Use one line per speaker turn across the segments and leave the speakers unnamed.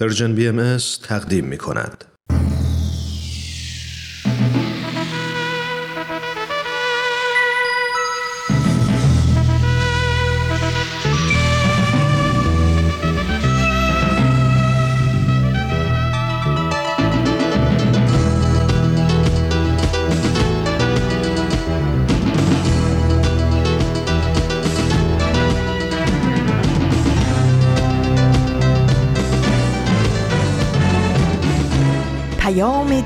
پرژن بی ام تقدیم می کند.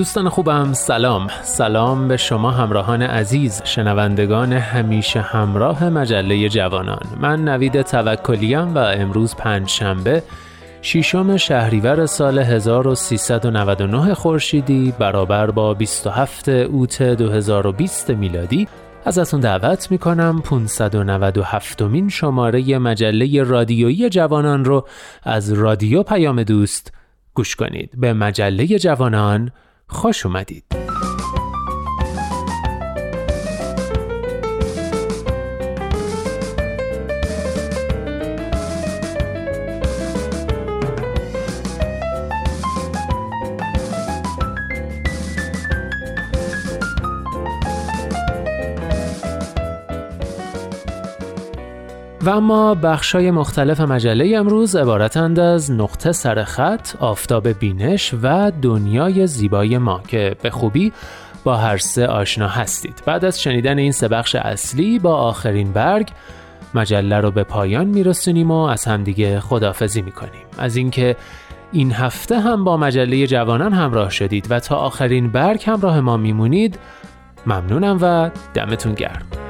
دوستان خوبم سلام. سلام به شما همراهان عزیز شنوندگان همیشه همراه مجله جوانان. من نوید توکلیم و امروز پنج شنبه شیشم شهریور سال 1399 خورشیدی برابر با 27 اوت 2020 میلادی. ازتون دعوت می‌کنم 597 مین شماره مجله رادیویی جوانان رو از رادیو پیام دوست گوش کنید. به مجله جوانان خوش اومدید. و اما بخشای مختلف مجله امروز عبارتند از نقطه سرخط، آفتاب بینش و دنیای زیبای ما که به خوبی با هر سه آشنا هستید. بعد از شنیدن این سه بخش اصلی با آخرین برگ مجله رو به پایان میرسونیم و از همدیگه خدافزی می‌کنیم. از اینکه این هفته هم با مجله جوانان همراه شدید و تا آخرین برگ همراه ما میمونید ممنونم و دمتون گرم.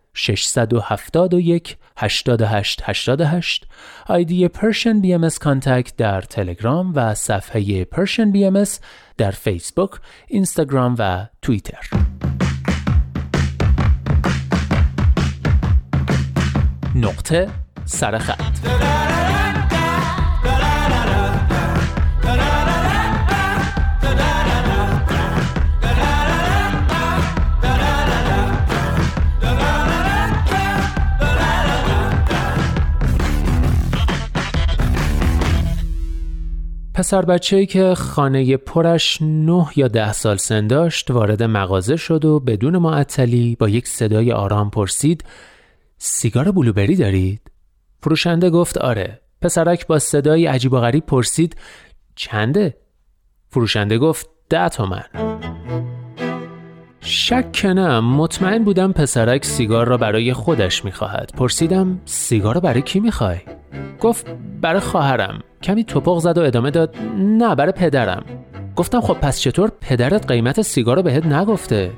671 88 88 آیدی پرشن بی ام contact در تلگرام و صفحه پرشن بی ام در فیسبوک، اینستاگرام و توییتر. نقطه سرخط پسر بچه که خانه پرش نه یا ده سال سن داشت وارد مغازه شد و بدون معطلی با یک صدای آرام پرسید سیگار بلوبری دارید؟ فروشنده گفت آره پسرک با صدای عجیب و غریب پرسید چنده؟ فروشنده گفت ده تومن شک نه مطمئن بودم پسرک سیگار را برای خودش می‌خواهد پرسیدم سیگار را برای کی می‌خوای؟ گفت برای خواهرم. کمی توپق زد و ادامه داد نه برای پدرم. گفتم خب پس چطور؟ پدرت قیمت سیگار رو بهت نگفته.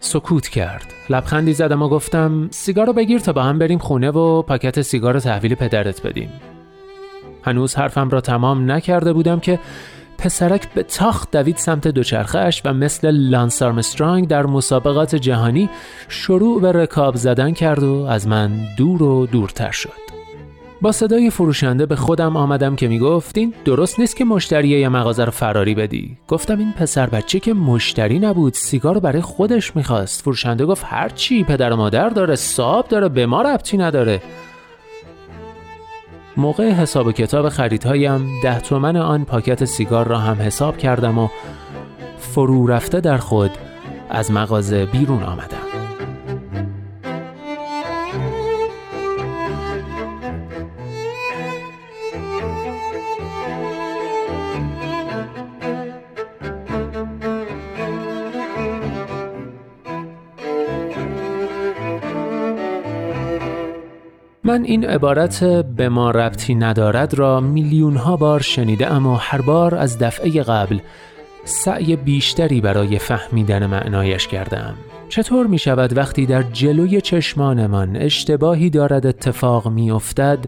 سکوت کرد. لبخندی زدم و گفتم سیگار رو بگیر تا با هم بریم خونه و پاکت سیگار رو تحویل پدرت بدیم. هنوز حرفم را تمام نکرده بودم که پسرک به تاخت دوید سمت دوچرخهش و مثل لانس آرمسترانگ در مسابقات جهانی شروع به رکاب زدن کرد و از من دور و دورتر شد. با صدای فروشنده به خودم آمدم که می‌گفت این درست نیست که مشتری یه مغازه رو فراری بدی. گفتم این پسر بچه که مشتری نبود سیگار برای خودش می‌خواست. فروشنده گفت هر چی پدر و مادر داره صاب داره به ما ربطی نداره. موقع حساب و کتاب خریدهایم ده تومن آن پاکت سیگار را هم حساب کردم و فرو رفته در خود از مغازه بیرون آمدم. من این عبارت به ما ربطی ندارد را میلیون ها بار شنیده اما هر بار از دفعه قبل سعی بیشتری برای فهمیدن معنایش کردم چطور می شود وقتی در جلوی چشمانمان اشتباهی دارد اتفاق می افتد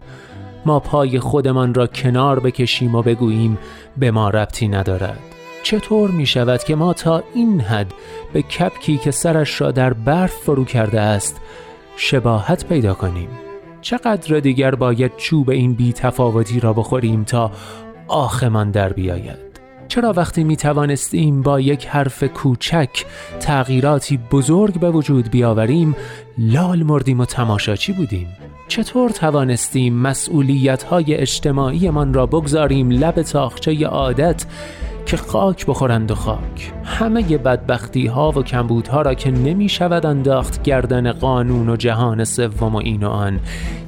ما پای خودمان را کنار بکشیم و بگوییم به ما ربطی ندارد چطور می شود که ما تا این حد به کپکی که سرش را در برف فرو کرده است شباهت پیدا کنیم؟ چقدر دیگر باید چوب این بی تفاوتی را بخوریم تا آخمان در بیاید؟ چرا وقتی می توانستیم با یک حرف کوچک تغییراتی بزرگ به وجود بیاوریم لال مردیم و تماشاچی بودیم؟ چطور توانستیم مسئولیت های اجتماعی من را بگذاریم؟ لب تاخچه عادت که خاک بخورند و خاک. همه بدبختی ها و کمبودها را که نمی شود انداخت گردن قانون و جهان سوم و این و آن.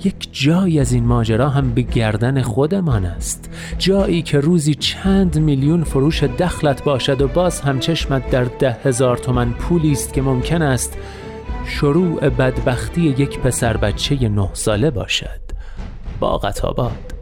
یک جایی از این ماجرا هم به گردن خودمان است. جایی که روزی چند میلیون فروش دخلت باشد و باز هم چشمت در ده هزار تومن پولی است که ممکن است شروع بدبختی یک پسر بچه نه ساله باشد. باقت آباد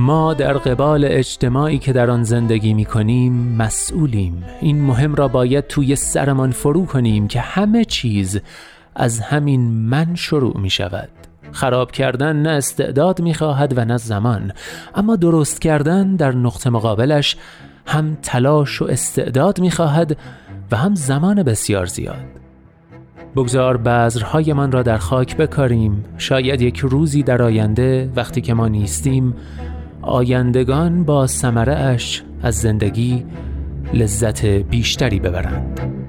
ما در قبال اجتماعی که در آن زندگی می کنیم مسئولیم. این مهم را باید توی سرمان فرو کنیم که همه چیز از همین من شروع می شود خراب کردن نه استعداد می خواهد و نه زمان. اما درست کردن در نقطه مقابلش هم تلاش و استعداد می خواهد و هم زمان بسیار زیاد. بگذار بذرهایمان را در خاک بکاریم. شاید یک روزی در آینده وقتی که ما نیستیم آیندگان با سمره اش از زندگی لذت بیشتری ببرند.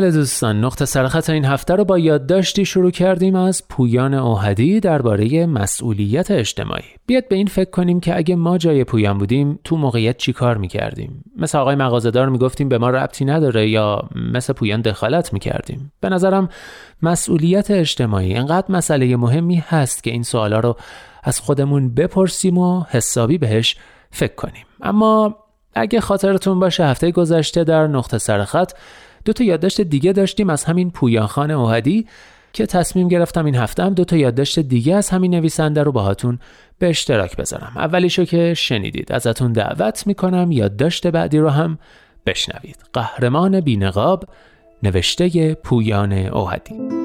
بله دوستان نقطه سرخط این هفته رو با یادداشتی شروع کردیم از پویان اوهدی درباره مسئولیت اجتماعی. بیاد به این فکر کنیم که اگه ما جای پویان بودیم تو موقعیت چی کار می‌کردیم؟ مثل آقای مغازهدار می‌گفتیم به ما ربطی نداره یا مثل پویان دخالت می‌کردیم. به نظرم مسئولیت اجتماعی انقدر مسئله مهمی هست که این سوالا رو از خودمون بپرسیم و حسابی بهش فکر کنیم. اما اگه خاطرتون باشه هفته گذشته در نقطه سرخط دو تا یادداشت دیگه داشتیم از همین پویان خان اوهدی که تصمیم گرفتم این هفته هم دو تا یادداشت دیگه از همین نویسنده رو باهاتون به اشتراک بذارم. اولیشو که شنیدید. ازتون دعوت می‌کنم یادداشت بعدی رو هم بشنوید. قهرمان بینقاب نوشته پویان اوهدی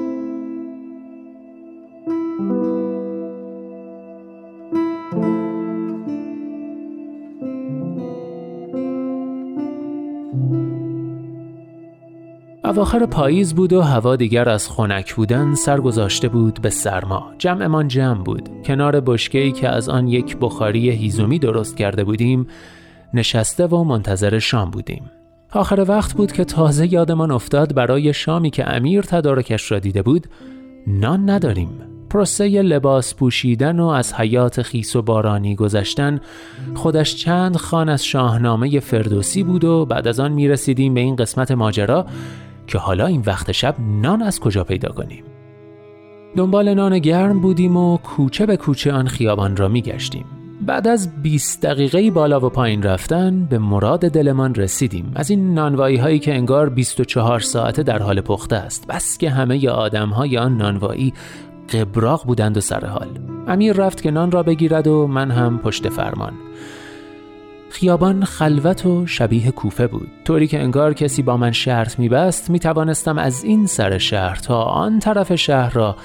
اواخر پاییز بود و هوا دیگر از خنک بودن سر گذاشته بود به سرما. جمعمان جمع بود. کنار بشکه‌ای که از آن یک بخاری هیزومی درست کرده بودیم نشسته و منتظر شام بودیم. آخر وقت بود که تازه یادمان افتاد برای شامی که امیر تدارکش را دیده بود نان نداریم. پروسه لباس پوشیدن و از حیات خیس و بارانی گذشتن خودش چند خان از شاهنامه فردوسی بود و بعد از آن می رسیدیم به این قسمت ماجرا که حالا این وقت شب نان از کجا پیدا کنیم؟ دنبال نان گرم بودیم و کوچه به کوچه آن خیابان را می گشتیم. بعد از 20 دقیقه بالا و پایین رفتن به مراد دلمان رسیدیم. از این نانوایی هایی که انگار 24 ساعته در حال پخته است. بس که همه آدم های آن نانوایی قبراق بودند و سر حال. امیر رفت که نان را بگیرد و من هم پشت فرمان. خیابان خلوت و شبیه کوفه بود. طوری که انگار کسی با من شرط میبست می‌توانستم از این سر شهر تا آن طرف شهر را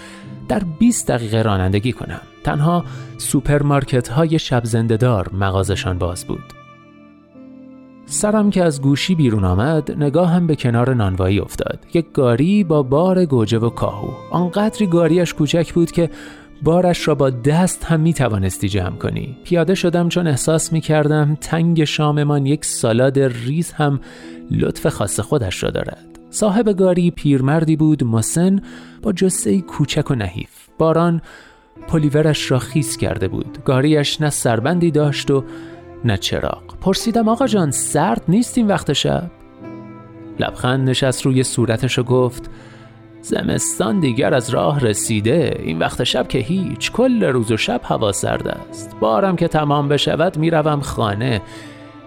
در 20 دقیقه رانندگی کنم. تنها سوپرمارکت های شب زندهدار مغازشان باز بود. سرم که از گوشی بیرون آمد نگاهم به کنار نانوایی افتاد. یک گاری با بار گوجه و کاهو. آنقدری گاریش کوچک بود که بارش را با دست هم می توانستی جمع کنی. پیاده شدم چون احساس می کردم تنگ شاممان یک سالاد ریز هم لطف خاص خودش را دارد. صاحب گاری پیرمردی بود مسن با جسه کوچک و نحیف. باران پلیورش را خیس کرده بود. گاریش نه سربندی داشت و نه چراغ. پرسیدم آقا جان سرد نیست وقت شب؟ لبخند نشست روی صورتش و گفت زمستان دیگر از راه رسیده. این وقت شب که هیچ کل روز و شب هوا سرد است. بارم که تمام بشود می‌روم خانه.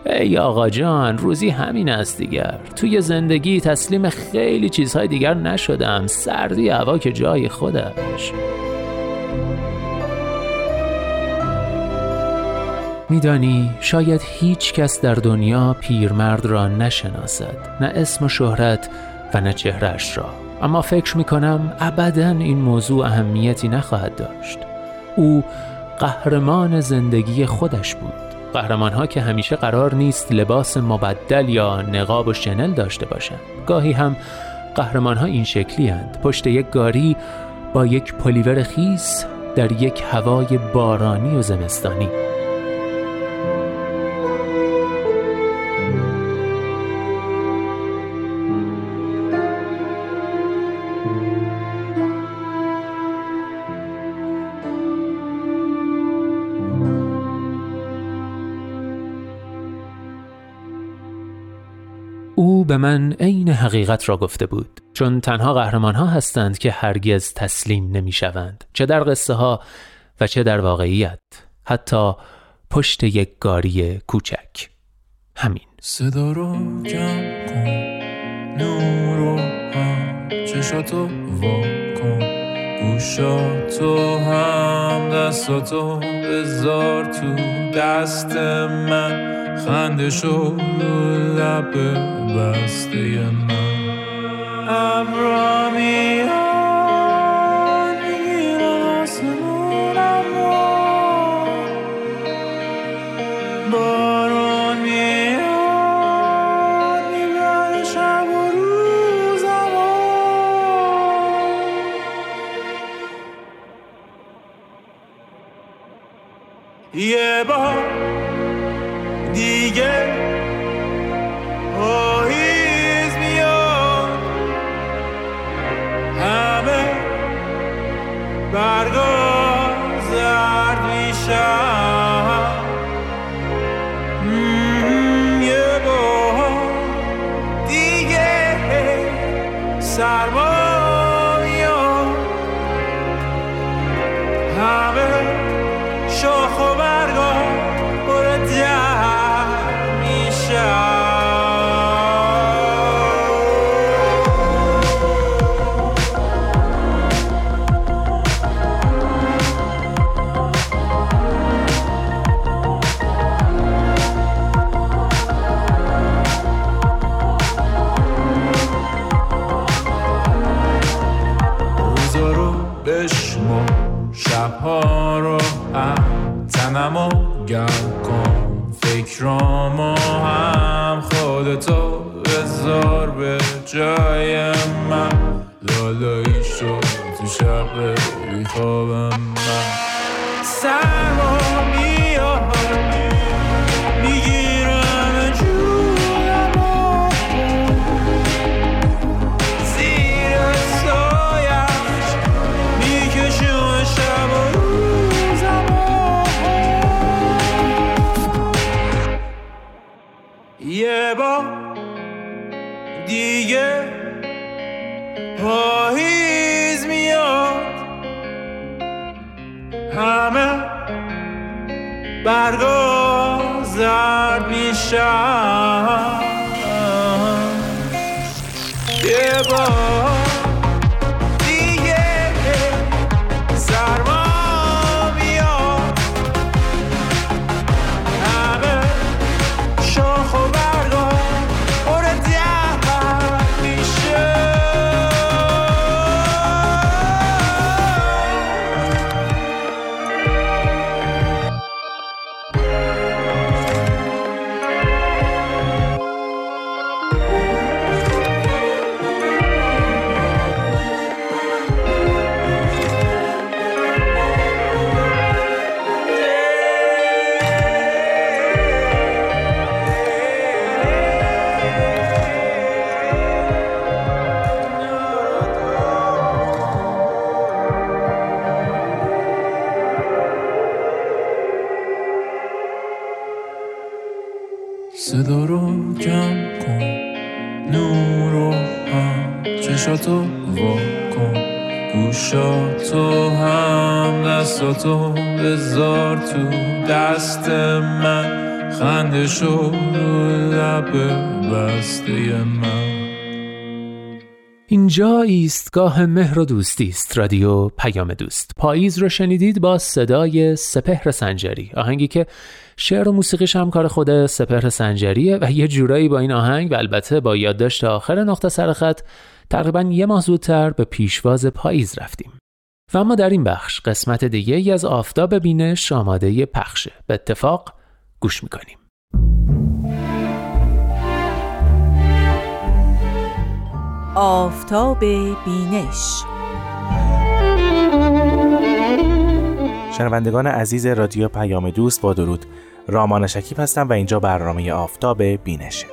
ای آقا جان روزی همین است دیگر. توی زندگی تسلیم خیلی چیزهای دیگر نشدم. سردی هوا که جای خودش. میدانی شاید هیچ کس در دنیا پیرمرد را نشناسد نه اسم و شهرت و نه چهرش را. اما فکر می کنم ابدا این موضوع اهمیتی نخواهد داشت. او قهرمان زندگی خودش بود. قهرمان ها که همیشه قرار نیست لباس مبدل یا نقاب و شنل داشته باشند. گاهی هم قهرمان ها این شکلی هند. پشت یک گاری با یک پلیور خیس در یک هوای بارانی و زمستانی. به من عین حقیقت را گفته بود چون تنها قهرمان ها هستند که هرگز تسلیم نمی شوند چه در قصه ها و چه در واقعیت حتی پشت یک گاری کوچک. همین.
صدا رو جمع کن نور رو هم چشاتو کن گوشاتو هم دستاتو بذار تو دست من. خنده شد لب بسته من. ابرا یه بار دیگه پاییز میاد. همه برگا زرد میشن. برگا زرد میشن یه بار خندشو رو لب بسته من.
اینجا ایستگاه مهر و دوستی است رادیو پیام دوست. پاییز رو شنیدید با صدای سپهر سنجری. آهنگی که شعر و موسیقیش هم کار خود سپهر سنجریه و یه جورایی با این آهنگ و البته با یادداشت آخر نقطه سرخط تقریبا یه ماه زودتر به پیشواز پاییز رفتیم. و اما در این بخش قسمت دیگه ای از آفتاب بینش آماده پخشه. به اتفاق گوش می‌کنیم.
آفتاب بینش.
شنوندگان عزیز رادیو پیام دوست با درود. رامان شکیب هستم و اینجا برنامه آفتاب بینشه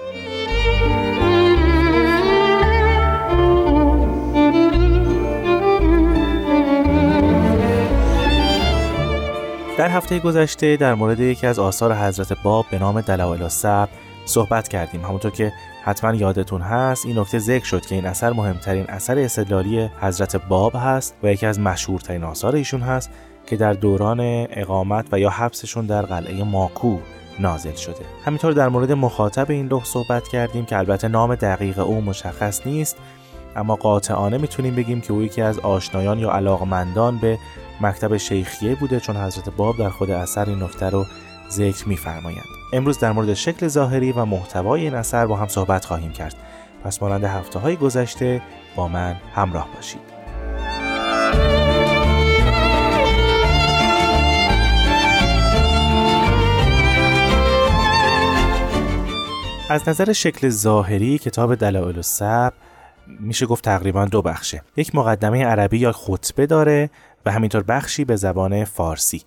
در هفته گذشته در مورد یکی از آثار حضرت باب به نام دلائل الصبر صحبت کردیم. همونطور که حتما یادتون هست این نکته ذکر شد که این اثر مهمترین اثر استدلالی حضرت باب هست و یکی از مشهورترین آثار ایشون هست که در دوران اقامت و یا حبسشون در قلعه ماکو نازل شده. همینطور در مورد مخاطب این لوح صحبت کردیم که البته نام دقیق او مشخص نیست اما قاطعانه می‌تونیم بگیم که او یکی از آشنایان یا علاقمندان به مکتب شیخیه بوده چون حضرت باب در خود اثر این نکته رو ذکر میفرمایند. امروز در مورد شکل ظاهری و محتوای این اثر با هم صحبت خواهیم کرد. پس مانند هفته های گذشته با من همراه باشید. از نظر شکل ظاهری کتاب دلائل الصبر میشه گفت تقریبا دو بخشه. یک مقدمه عربی یا خطبه داره و همینطور بخشی به زبان فارسی.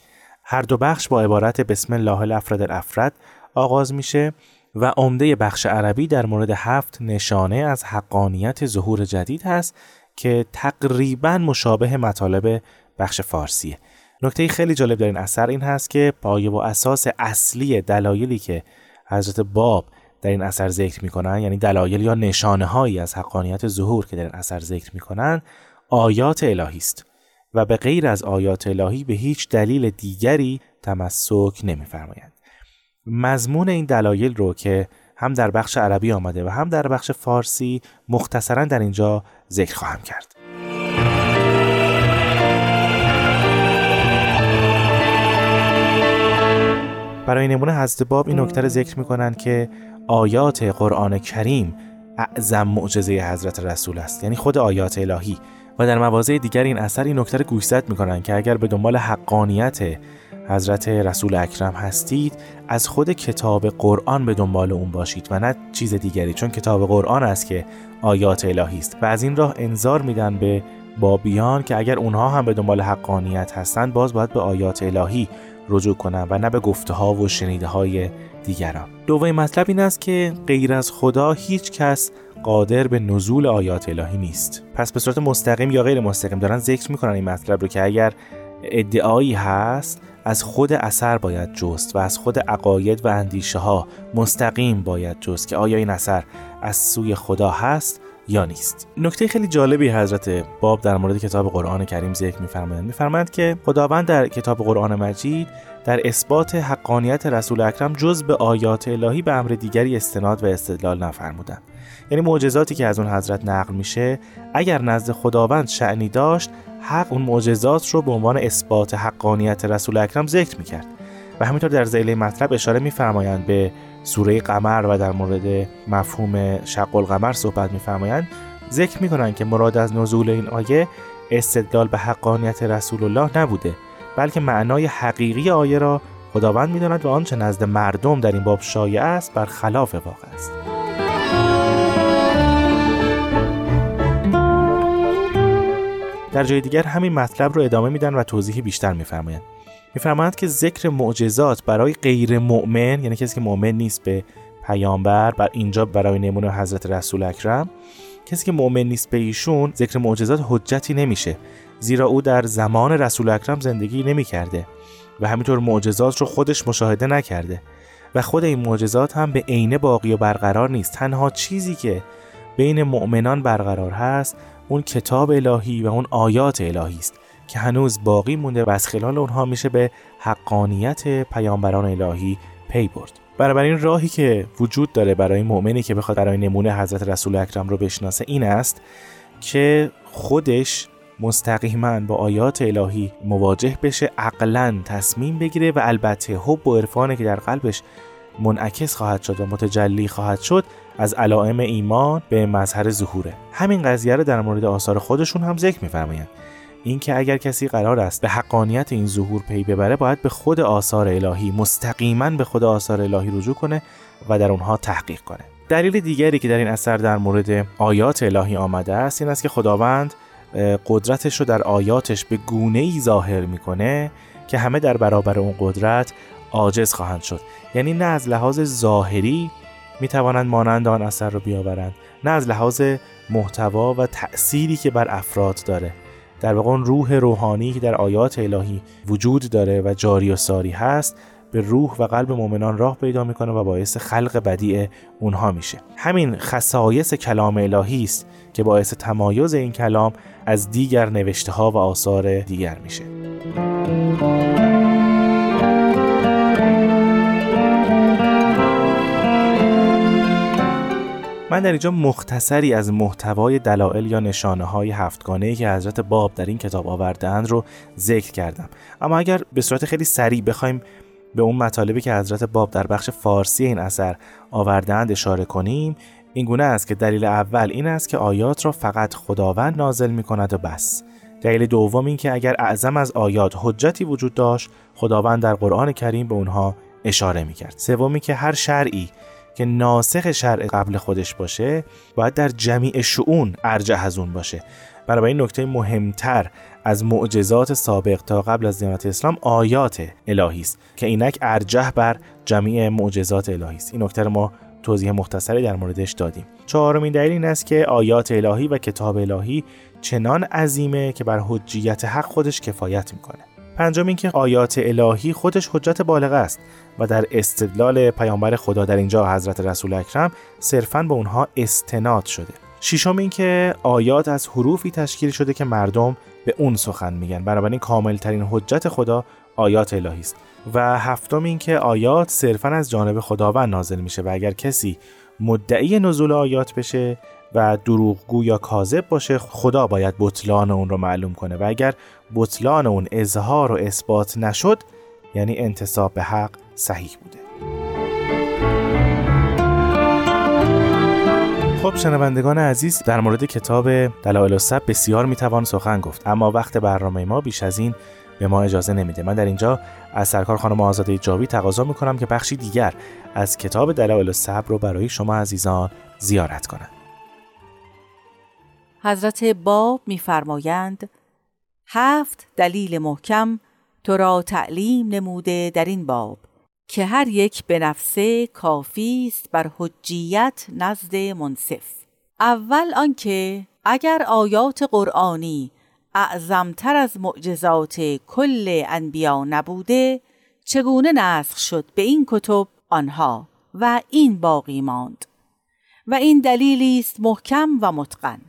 هر دو بخش با عبارت بسم الله الافراد الافراد آغاز میشه و عمده بخش عربی در مورد هفت نشانه از حقانیت ظهور جدید هست که تقریبا مشابه مطالب بخش فارسیه. نکته خیلی جالب در این اثر این هست که پایه و اساس اصلی دلایلی که حضرت باب در این اثر ذکر می‌کنن یعنی دلایل یا نشانه هایی از حقانیت ظهور که در این اثر ذکر می‌کنن آیات الهی است. و به غیر از آیات الهی به هیچ دلیل دیگری تمسک نمیفرمایند. مضمون این دلایل رو که هم در بخش عربی آمده و هم در بخش فارسی مختصرا در اینجا ذکر خواهم کرد. برای نمونه حضرت باب این نکته ذکر می‌کنند که آیات قرآن کریم اعظم معجزه حضرت رسول است. یعنی خود آیات الهی. و در مواضع دیگر این اثر این نکته گوشزد می‌کنن که اگر به دنبال حقانیت حضرت رسول اکرم هستید از خود کتاب قرآن به دنبال اون باشید و نه چیز دیگری چون کتاب قرآن است که آیات الهی است. و از این راه انظار میدن به بابیان که اگر اونها هم به دنبال حقانیت هستند باز باید به آیات الهی رجوع کنند و نه به گفته ها و شنیده های دیگران. دومین مطلب این است که غیر از خدا هیچ کس قادر به نزول آیات الهی نیست. پس به صورت مستقیم یا غیر مستقیم دارن ذکر می‌کنن این مطلب رو که اگر ادعایی هست از خود اثر باید جست و از خود عقاید و اندیشه ها مستقیم باید جست که آیا این اثر از سوی خدا هست یا نیست. نکته خیلی جالبی حضرت باب در مورد کتاب قرآن کریم ذکر میفرمایند. میفرمایند که خداوند در کتاب قرآن مجید در اثبات حقانیت رسول اکرم جز به آیات الهی به امر دیگری استناد و استدلال نفرمودند. یعنی معجزاتی که از اون حضرت نقل میشه اگر نزد خداوند شعنی داشت حق اون معجزات رو به عنوان اثبات حقانیت رسول اکرم ذکر می‌کرد. و همینطور در زیله مطلب اشاره میفرمایند به سوره قمر و در مورد مفهوم شق القمر صحبت میفرمایند. ذکر می‌کنند که مراد از نزول این آیه استدلال به حقانیت رسول الله نبوده. بلکه معنای حقیقی آیه را خداوند می‌داند و آنچه نزد مردم در این باب شایع است بر خلاف واقع است. در جای دیگر همین مطلب رو ادامه میدن و توضیحی بیشتر میفرمایند. میفرمایند که ذکر معجزات برای غیر مؤمن یعنی کسی که مؤمن نیست به پیامبر بر اینجا برای نمونه حضرت رسول اکرم کسی که مؤمن نیست به ایشون ذکر معجزات حجتی نمیشه. زیرا او در زمان رسول اکرم زندگی نمی‌کرده و همینطور معجزات رو خودش مشاهده نکرده و خود این معجزات هم به عینه باقی و برقرار نیست. تنها چیزی که بین مؤمنان برقرار هست اون کتاب الهی و اون آیات الهی است که هنوز باقی مونده و از خلال اونها میشه به حقانیت پیامبران الهی پی برد. این راهی که وجود داره برای مؤمنی که بخواد برای نمونه حضرت رسول اکرم رو بشناسه این است که خودش مستقیما با آیات الهی مواجه بشه عقلا تصمیم بگیره و البته حب و عرفانه که در قلبش منعکس خواهد شد و متجلی خواهد شد از علائم ایمان به مظهر ظهوره. همین قضیه رو در مورد آثار خودشون هم ذکر میفرمایند. اینکه اگر کسی قرار است به حقانیت این ظهور پی ببره باید به خود آثار الهی مستقیما به خود آثار الهی رجوع کنه و در اونها تحقیق کنه. دلیل دیگری که در این اثر در مورد آیات الهی آمده است این است که خداوند قدرتش رو در آیاتش به گونه ای ظاهر می‌کنه که همه در برابر اون قدرت عاجز خواهند شد. یعنی نه از لحاظ ظاهری می توانند مانند آن اثر رو بیاورند نه از لحاظ محتوا و تأثیری که بر افراد داره. در واقع روح روحانی که در آیات الهی وجود داره و جاری و ساری هست به روح و قلب مؤمنان راه پیدا می‌کنه و باعث خلق بدیع اونها میشه. همین خصایص کلام الهی است که باعث تمایز این کلام از دیگر نوشته ها و آثار دیگر میشه. من در اینجا مختصری از محتوای دلایل یا نشانه های هفتگانه که حضرت باب در این کتاب آوردهاند رو ذکر کردم. اما اگر به صورت خیلی سریع بخوایم به اون مطالبی که حضرت باب در بخش فارسی این اثر آوردهاند اشاره کنیم این گونه است که دلیل اول این است که آیات را فقط خداوند نازل می کند و بس. دلیل دوم این که اگر اعظم از آیات حجتی وجود داشت خداوند در قرآن کریم به اونها اشاره می کرد سومی که هر شرعی که ناسخ شرع قبل خودش باشه باید در جمیع شعون ارجح از اون باشه. این نکته مهمتر از معجزات سابق تا قبل از دیانت اسلام آیات الهی است که اینک ارجح بر جمیع معجزات الهی است. این نکته ما توضیح مختصری در موردش دادیم. چهارمین دلیل این است که آیات الهی و کتاب الهی چنان عظیمه که بر حجیت حق خودش کفایت می‌کنه. پنجم اینکه آیات الهی خودش حجت بالغ است و در استدلال پیامبر خدا در اینجا حضرت رسول اکرم صرفا به اونها استناد شده. ششم اینکه آیات از حروفی تشکیل شده که مردم به اون سخن میگن. بنابراین کامل ترین حجت خدا آیات الهی است. و هفتم اینکه آیات صرفا از جانب خداوند نازل میشه و اگر کسی مدعی نزول آیات بشه و دروغگو یا کاذب باشه خدا باید بطلان اون رو معلوم کنه. و اگر بطلان اون اظهار و اثبات نشد یعنی انتصاب به حق صحیح بوده. خب شنوندگان عزیز در مورد کتاب دلایل السب بسیار می‌توان سخن گفت اما وقت برنامه ما بیش از این به ما اجازه نمیده. من در اینجا از سرکار خانم آزاده جاوی تقاضا می‌کنم که بخشی دیگر از کتاب دلایل صبر رو برای شما عزیزان زیارت کنند
حضرت باب میفرمایند هفت دلیل محکم تو را تعلیم نموده در این باب که هر یک به نفسه کافی است بر حجیت نزد منصف. اول آنکه اگر آیات قرآنی اعظمتر از معجزات کل انبیا نبوده چگونه نسخ شد به این کتب آنها و این باقی ماند؟ و این دلیلی است محکم و متقن.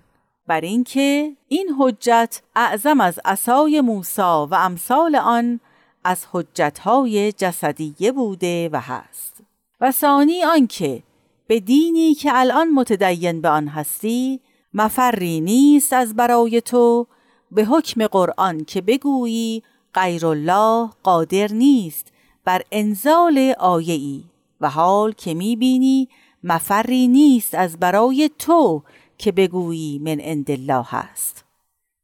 بر اینکه این حجت اعظم از عصای موسی و امثال آن از حجتهای جسدیه بوده و هست. و ثانی آنکه به دینی که الان متدین به آن هستی مفری نیست از برای تو به حکم قرآن که بگویی غیر الله قادر نیست بر انزال آیه و حال که می‌بینی مفری نیست از برای تو که بگویی من عند الله هست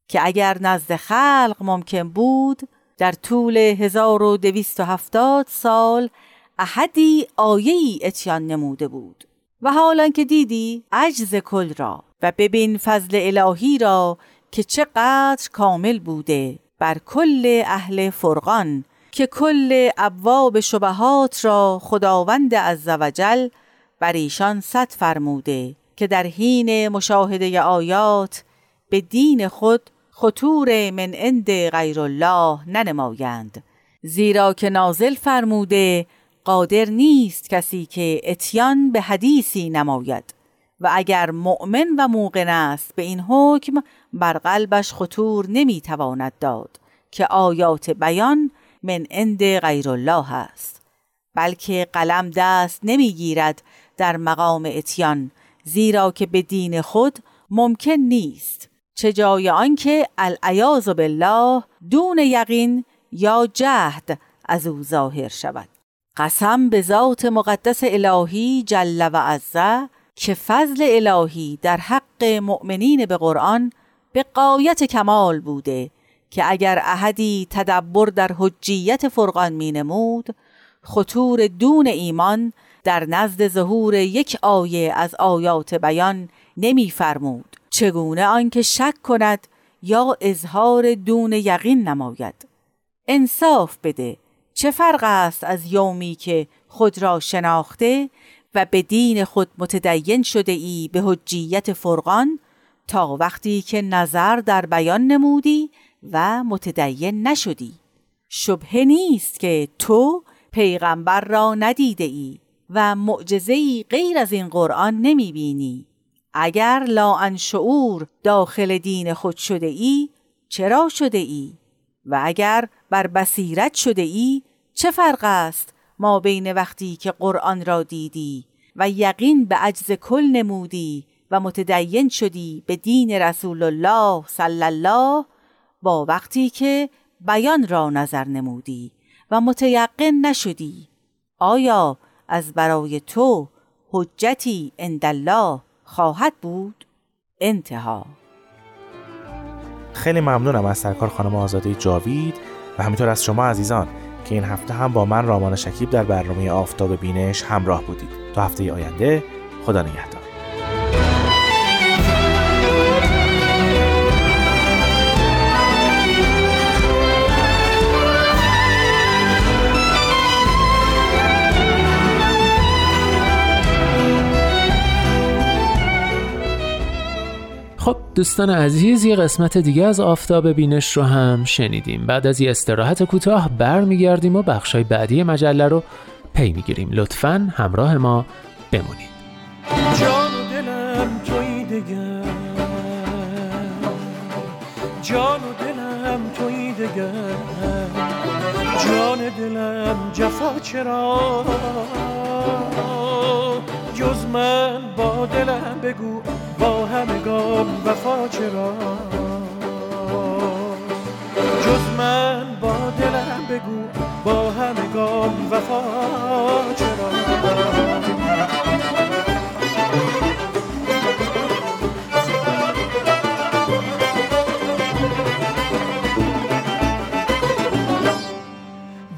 که اگر نزد خلق ممکن بود در طول 1270 سال احدی آیهی اتیان نموده بود. و حالا که دیدی عجز کل را و ببین فضل الهی را که چقدر کامل بوده بر کل اهل فرقان که کل ابواب شبهات را خداوند عزوجل بر ایشان صد فرموده که در حین مشاهده آیات به دین خود خطور من عند غیر الله ننمایند. زیرا که نازل فرموده قادر نیست کسی که اتیان به حدیثی نماید. و اگر مؤمن و موقن است به این حکم بر قلبش خطور نمی‌تواند داد که آیات بیان من عند غیر الله است. بلکه قلم دست نمی‌گیرد در مقام اتیان زیرا که به دین خود ممکن نیست. چه جای آنکه العیاذ بالله دون یقین یا جهد از او ظاهر شود. قسم به ذات مقدس الهی جل و عزه که فضل الهی در حق مؤمنین به قرآن به قایت کمال بوده که اگر احدی تدبر در حجیت فرقان می نمود خطور دون ایمان در نزد ظهور یک آیه از آیات بیان نمیفرمود چگونه آنکه شک کند یا اظهار دون یقین نماید؟ انصاف بده. چه فرق است از یومی که خود را شناخته و به دین خود متدین شده ای به حجیت فرقان؟ تا وقتی که نظر در بیان نمودی و متدین نشدی. شبه نیست که تو پیغمبر را ندیده ای و معجزه‌ای غیر از این قرآن نمی بینی اگر لا شعور داخل دین خود شده ای چرا شده ای و اگر بر بصیرت شده ای چه فرق است ما بین وقتی که قرآن را دیدی و یقین به عجز کل نمودی و متدین شدی به دین رسول الله صلی الله با وقتی که بیان را نظر نمودی و متیقن نشدی. آیا از برای تو حجتی الله خواهد بود؟ انتها.
خیلی ممنونم از سرکار خانم آزاده جاوید و همینطور از شما عزیزان که این هفته هم با من رامان شکیب در برنامه آفتاب بینش همراه بودید. تا هفته آینده خدا نگهدار.
خب دوستان عزیز یه قسمت دیگه از آفتاب بینش رو هم شنیدیم. بعد از یه استراحت کوتاه برمیگردیم و بخشای بعدی مجله رو پی می‌گیریم. لطفا همراه ما بمونید.
جان و دلم توی جان دلم توی جان دلم جفا چرا؟ جز من با دلم بگو. با همگان وفا چرا؟ جز من با دلم بگو با همگان وفا چرا؟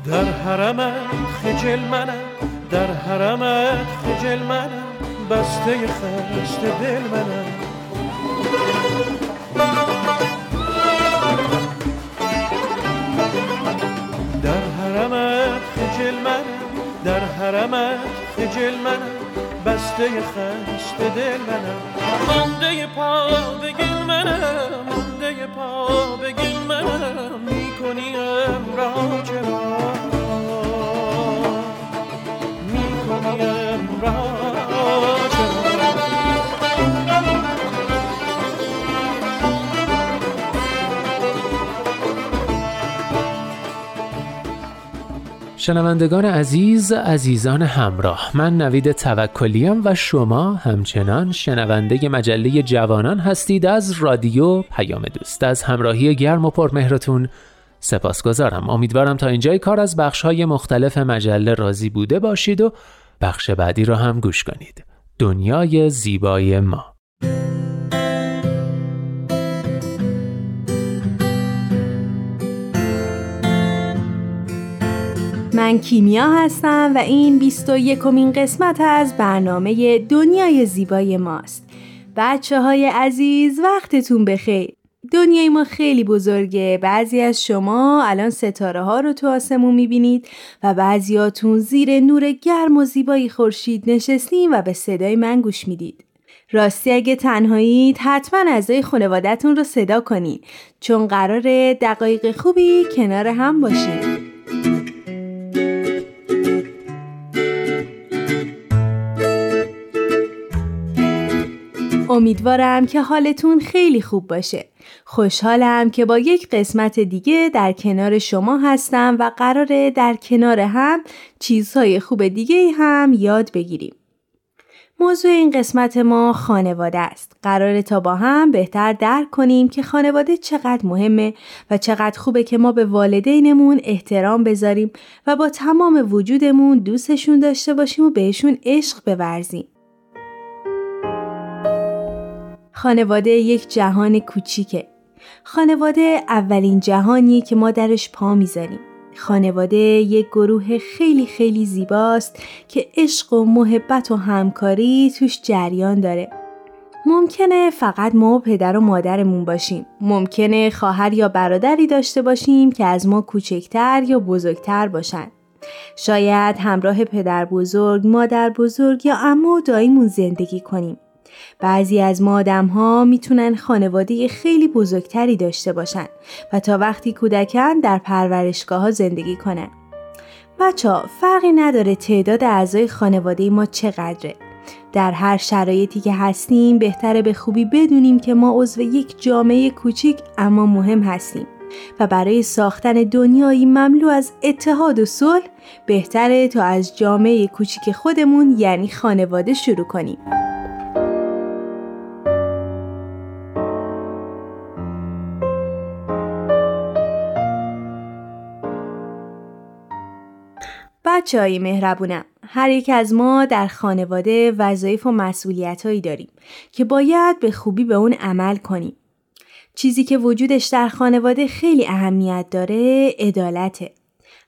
در حرمت خجل منم. بسته خست دل منم. در حرمت خجل منم در حرمت خجل منم. بسته خست دل منم. مانده پا بگل منم مانده پا بگل منم. می‌کنیم را چرا
شنوندگان عزیز عزیزان همراه من نوید توکلیم و شما همچنان شنونده مجله جوانان هستید از رادیو پیام دوست. از همراهی گرم و پرمهرتون سپاسگزارم. امیدوارم تا اینجای کار از بخشهای مختلف مجله راضی بوده باشید و بخش بعدی رو هم گوش کنید. دنیای زیبای ما.
من کیمیا هستم و این 21 کمین قسمت از برنامه دنیای زیبای ماست. بچه های عزیز وقتتون بخیر. دنیای ما خیلی بزرگه. بعضی از شما الان ستاره ها رو تو آسمون می‌بینید و بعضیاتون زیر نور گرم و زیبایی خورشید نشستیم و به صدای من گوش می‌دید. راستی اگه تنهایید حتما اعضای خانوادتون رو صدا کنید چون قرار دقایق خوبی کنار هم باشیم امیدوارم که حالتون خیلی خوب باشه. خوشحالم که با یک قسمت دیگه در کنار شما هستم و قراره در کنار هم چیزهای خوب دیگه هم یاد بگیریم. موضوع این قسمت ما خانواده است. قراره تا با هم بهتر درک کنیم که خانواده چقدر مهمه و چقدر خوبه که ما به والدینمون احترام بذاریم و با تمام وجودمون دوستشون داشته باشیم و بهشون عشق بورزیم. خانواده یک جهان کوچیکه. خانواده اولین جهانیه که ما درش پا می‌ذاریم. خانواده یک گروه خیلی خیلی زیباست که عشق و محبت و همکاری توش جریان داره. ممکنه فقط ما و پدر و مادرمون باشیم. ممکنه خواهر یا برادری داشته باشیم که از ما کوچکتر یا بزرگتر باشن. شاید همراه پدر بزرگ، مادر بزرگ یا اما و داییمون زندگی کنیم. بعضی از ما آدم ها می‌تونن خانواده خیلی بزرگتری داشته باشن و تا وقتی کودکن در پرورشگاه ها زندگی کنن. بچه ها فرقی نداره تعداد اعضای خانواده ما چقدره. در هر شرایطی که هستیم بهتره به خوبی بدونیم که ما عضو یک جامعه کوچیک اما مهم هستیم و برای ساختن دنیایی مملو از اتحاد و صلح بهتره تا از جامعه کوچیک خودمون یعنی خانواده شروع کنیم. بچه های مهربونم هر یک از ما در خانواده وظایف و مسئولیت هایی داریم که باید به خوبی به اون عمل کنیم. چیزی که وجودش در خانواده خیلی اهمیت داره عدالته.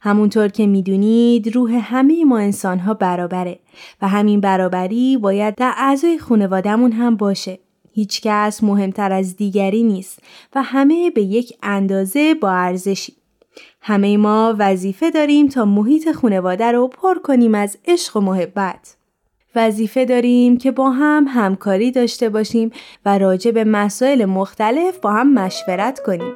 همونطور که می‌دونید روح همه ما انسان ها برابره و همین برابری باید در اعضای خانوادهمون هم باشه. هیچکس مهمتر از دیگری نیست و همه به یک اندازه با ارزشی. همه ما وظیفه داریم تا محیط خانواده رو پر کنیم از عشق و محبت. وظیفه داریم که با هم همکاری داشته باشیم و راجع به مسائل مختلف با هم مشورت کنیم.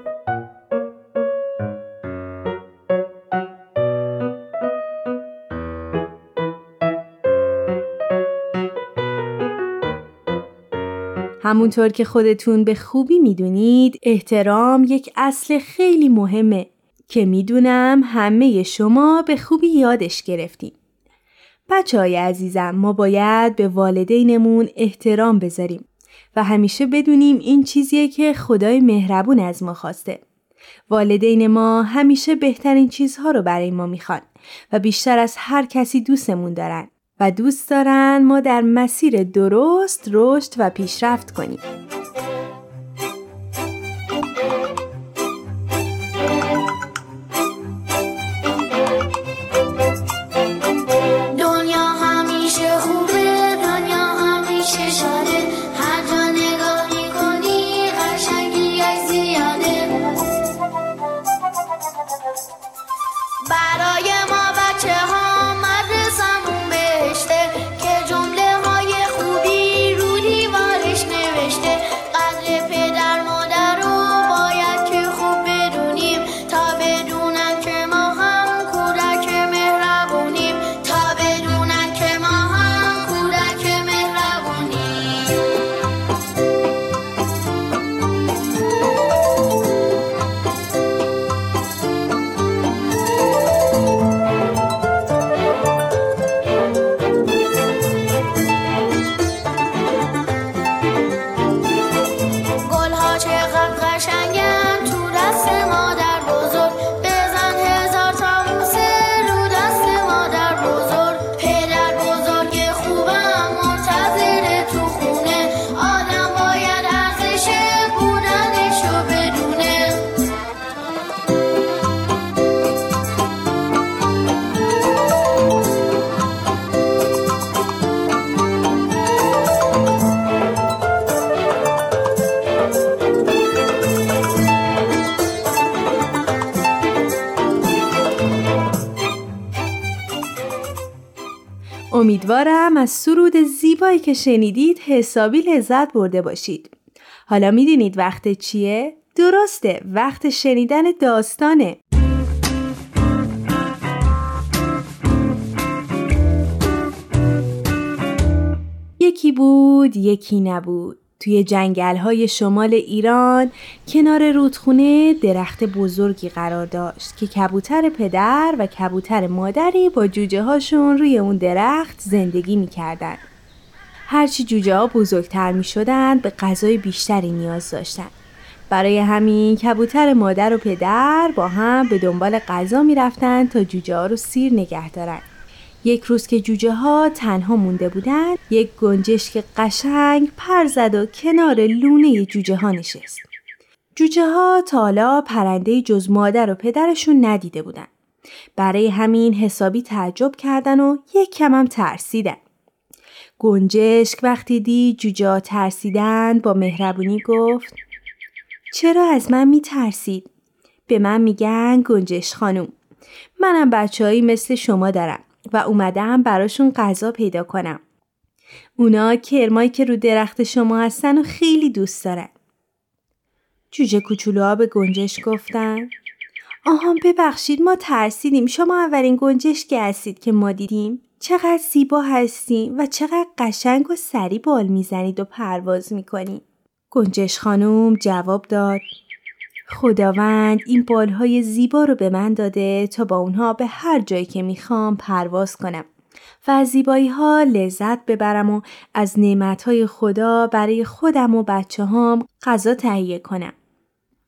همونطور که خودتون به خوبی می‌دونید احترام یک اصل خیلی مهمه که می‌دونم همه شما به خوبی یادش گرفتیم. بچه های عزیزم ما باید به والدینمون احترام بذاریم و همیشه بدونیم این چیزیه که خدای مهربون از ما خواسته. والدین ما همیشه بهترین چیزها رو برای ما می‌خوان و بیشتر از هر کسی دوستمون دارن و دوست دارن ما در مسیر درست رشد و پیشرفت کنیم. امیدوارم از سرود زیبایی که شنیدید حسابی لذت برده باشید. حالا می‌دونید وقت چیه؟ درسته وقت شنیدن داستانه. یکی بود یکی نبود توی جنگل های شمال ایران کنار رودخونه درخت بزرگی قرار داشت که کبوتر پدر و کبوتر مادری با جوجه هاشون روی اون درخت زندگی می‌کردن. هرچی جوجه ها بزرگتر می شدن به غذای بیشتری نیاز داشتن. برای همین کبوتر مادر و پدر با هم به دنبال غذا می رفتن تا جوجه ها رو سیر نگه دارن. یک روز که جوجه ها تنها مونده بودند یک گنجشک قشنگ پر زد و کنار لونه جوجه ها نشست. جوجه ها تالا پرنده جز مادر و پدرشون ندیده بودن برای همین حسابی تعجب کردن و یک کمم ترسیدن. گنجشک وقتی دید جوجه ها ترسیدن با مهربونی گفت چرا از من می ترسید؟ به من میگن گنجش خانوم منم بچههایی مثل شما دارم. و اومدم براشون غذا پیدا کنم. اونا کرمایی که رو درخت شما هستن و خیلی دوست دارن. جوجه کوچولوها به گنجش گفتن آهان ببخشید ما ترسیدیم شما اولین گنجشکی هستید که ما دیدیم چقدر زیبا هستیم و چقدر قشنگ و سری بال می‌زنید و پرواز می‌کنید گنجش خانم جواب داد خداوند این بالهای زیبا رو به من داده تا با اونها به هر جایی که می‌خوام پرواز کنم و از زیبایی ها لذت ببرم و از نعمت های خدا برای خودم و بچه هام غذا تهیه کنم.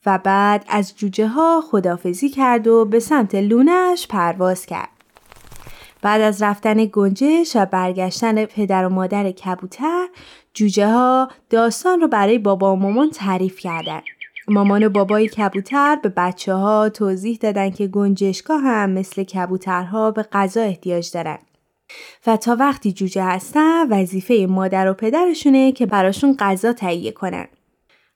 و بعد از جوجه ها خدافزی کرد و به سمت لونش پرواز کرد. بعد از رفتن گنجش و برگشتن پدر و مادر کبوتر جوجه ها داستان رو برای بابا و مامان تعریف کردند. مامان و بابای کبوتر به بچه ها توضیح دادن که گنجشگاه هم مثل کبوترها به غذا احتیاج دارن. و تا وقتی جوجه هستن وظیفه مادر و پدرشونه که براشون غذا تهیه کنن.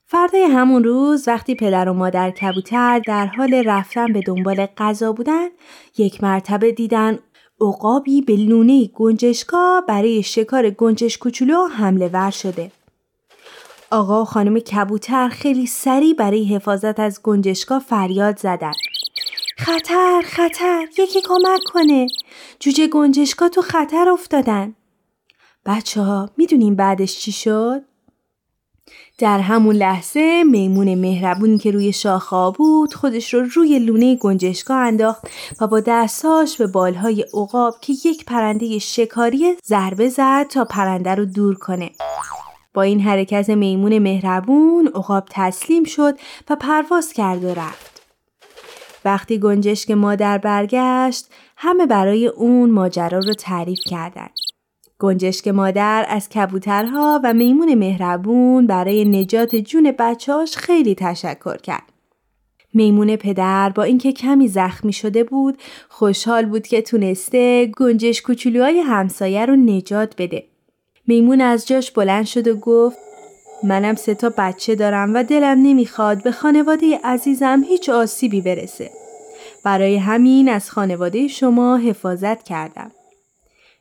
فردای همون روز وقتی پدر و مادر کبوتر در حال رفتن به دنبال غذا بودن یک مرتبه دیدن عقابی به لونه گنجشکا برای شکار گنجش کوچولو حمله ور شده. آقا و خانم کبوتر خیلی سریع برای حفاظت از گنجشکا فریاد زدن. خطر خطر یکی کمک کنه جوجه گنجشکا تو خطر افتادن بچه ها می‌دونیم بعدش چی شد؟ در همون لحظه میمون مهربونی که روی شاخه بود خودش رو روی لونه گنجشکا انداخت و با دستاش به بالهای عقاب که یک پرنده شکاری ضربه زد تا پرنده رو دور کنه با این حرکت میمون مهربون عقاب تسلیم شد و پرواز کرد و رفت. وقتی گنجشک مادر برگشت همه برای اون ماجرا رو تعریف کردند. گنجشک مادر از کبوترها و میمون مهربون برای نجات جون بچهاش خیلی تشکر کرد. میمون پدر با اینکه کمی زخمی شده بود خوشحال بود که تونسته گنجش کوچولوهای همسایه رو نجات بده. میمون از جاش بلند شد و گفت منم سه تا بچه دارم و دلم نمی‌خواد به خانواده عزیزم هیچ آسیبی برسه. برای همین از خانواده شما حفاظت کردم.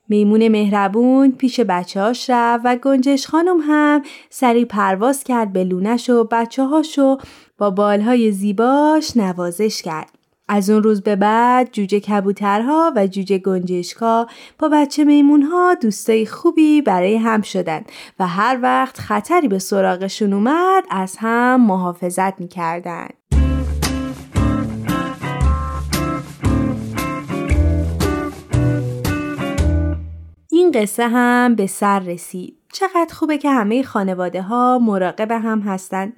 میمون مهربون پیش بچه هاش رفت و گنجش خانم هم سری پرواز کرد به لونش و بچه هاشو با بالهای زیباش نوازش کرد. از اون روز به بعد جوجه کبوترها و جوجه گنجشکا با بچه میمونها دوستای خوبی برای هم شدن و هر وقت خطری به سراغشون اومد از هم محافظت می‌کردن. این قصه هم به سر رسید. چقدر خوبه که همه خانواده ها مراقب هم هستند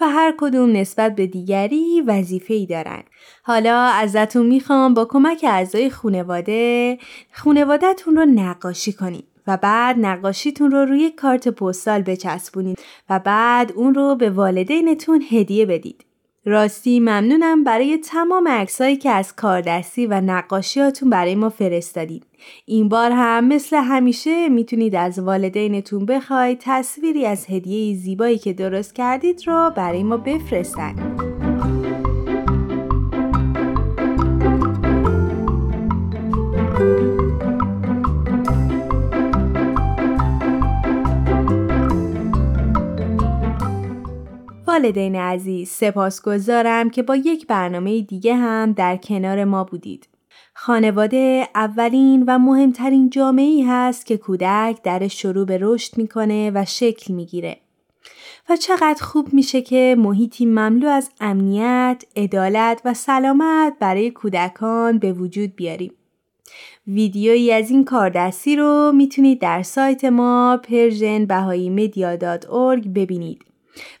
و هر کدوم نسبت به دیگری وظیفه ای دارن. حالا ازتون می‌خوام با کمک اعضای خانواده خانوادهتون رو نقاشی کنید. و بعد نقاشیتون رو روی کارت پستال بچسبونید و بعد اون رو به والدینتون هدیه بدید. راستی ممنونم برای تمام عکسایی که از کاردستی و نقاشیاتون برای ما فرستادید. این بار هم مثل همیشه می‌تونید از والدینتون بخواید تصویری از هدیه زیبایی که درست کردید رو برای ما بفرستن. والدین عزیز سپاسگزارم که با یک برنامه دیگه هم در کنار ما بودید. خانواده اولین و مهمترین جامعه هست که کودک در شروع به رشد می‌کنه و شکل می‌گیره. و چقدر خوب میشه که محیطی مملو از امنیت، عدالت و سلامت برای کودکان به وجود بیاریم. ویدیویی از این کاردستی رو می‌تونید در سایت ما پرژن ببینید.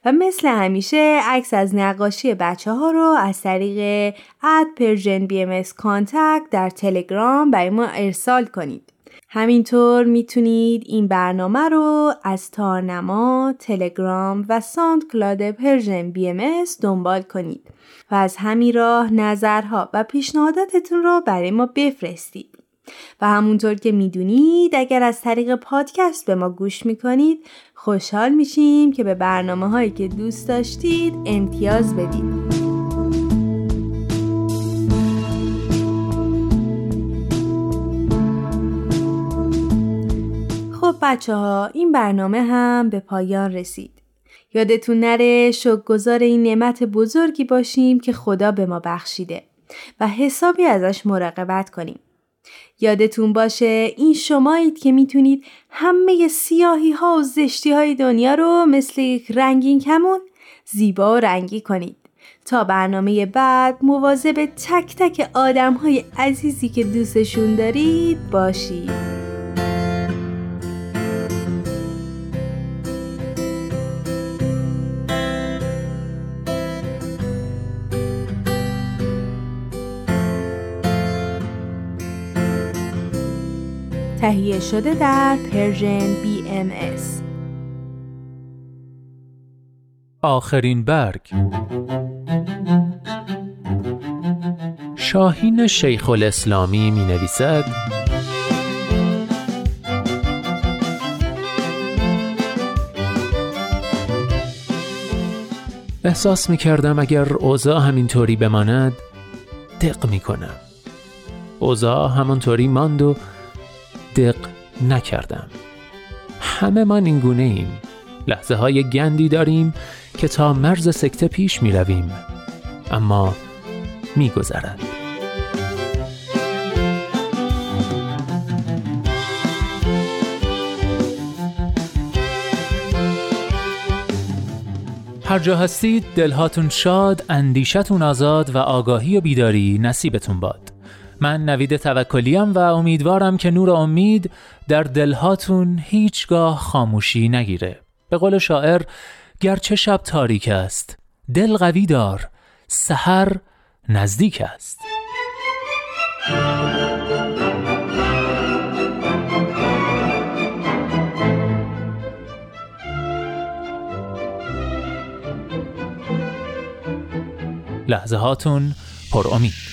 و مثل همیشه عکس از نقاشی بچه ها رو از طریق at پرشن بی ام در تلگرام برای ما ارسال کنید. همینطور می‌تونید این برنامه رو از تارنما، تلگرام و ساند کلاد پرژن بی ام دنبال کنید و از همین راه نظرها و پیشنهاداتتون رو برای ما بفرستید. و همونطور که می‌دونید اگر از طریق پادکست به ما گوش می‌کنید خوشحال میشیم که به برنامه هایی که دوست داشتید امتیاز بدید. خب بچه ها این برنامه هم به پایان رسید. یادتون نره شکرگزار این نعمت بزرگی باشیم که خدا به ما بخشیده و حسابی ازش مراقبت کنیم. یادتون باشه این شمایید که می‌تونید همه سیاهی ها و زشتی های دنیا رو مثل یک رنگین کمون زیبا و رنگی کنید. تا برنامه بعد مواظب تک تک آدم های عزیزی که دوستشون دارید باشید. تهیه شده در پرژن BMS
آخرین برگ. شاهین شیخ الاسلامی می نویسد احساس می کردم اگر اوضاع همینطوری بماند دق می کنم اوضاع همانطوری ماند و دق نکردم همه من این گونه ایم لحظه های گندی داریم که تا مرز سکته پیش می رویم اما می گذرد. هر جا هستید دلهاتون شاد، اندیشتون آزاد و آگاهی و بیداری نصیبتون باد. من نوید توکلیم و امیدوارم که نور امید در دلهاتون هیچگاه خاموشی نگیره. به قول شاعر گرچه شب تاریک است دل قوی دار سحر نزدیک است. لحظه هاتون پر امید.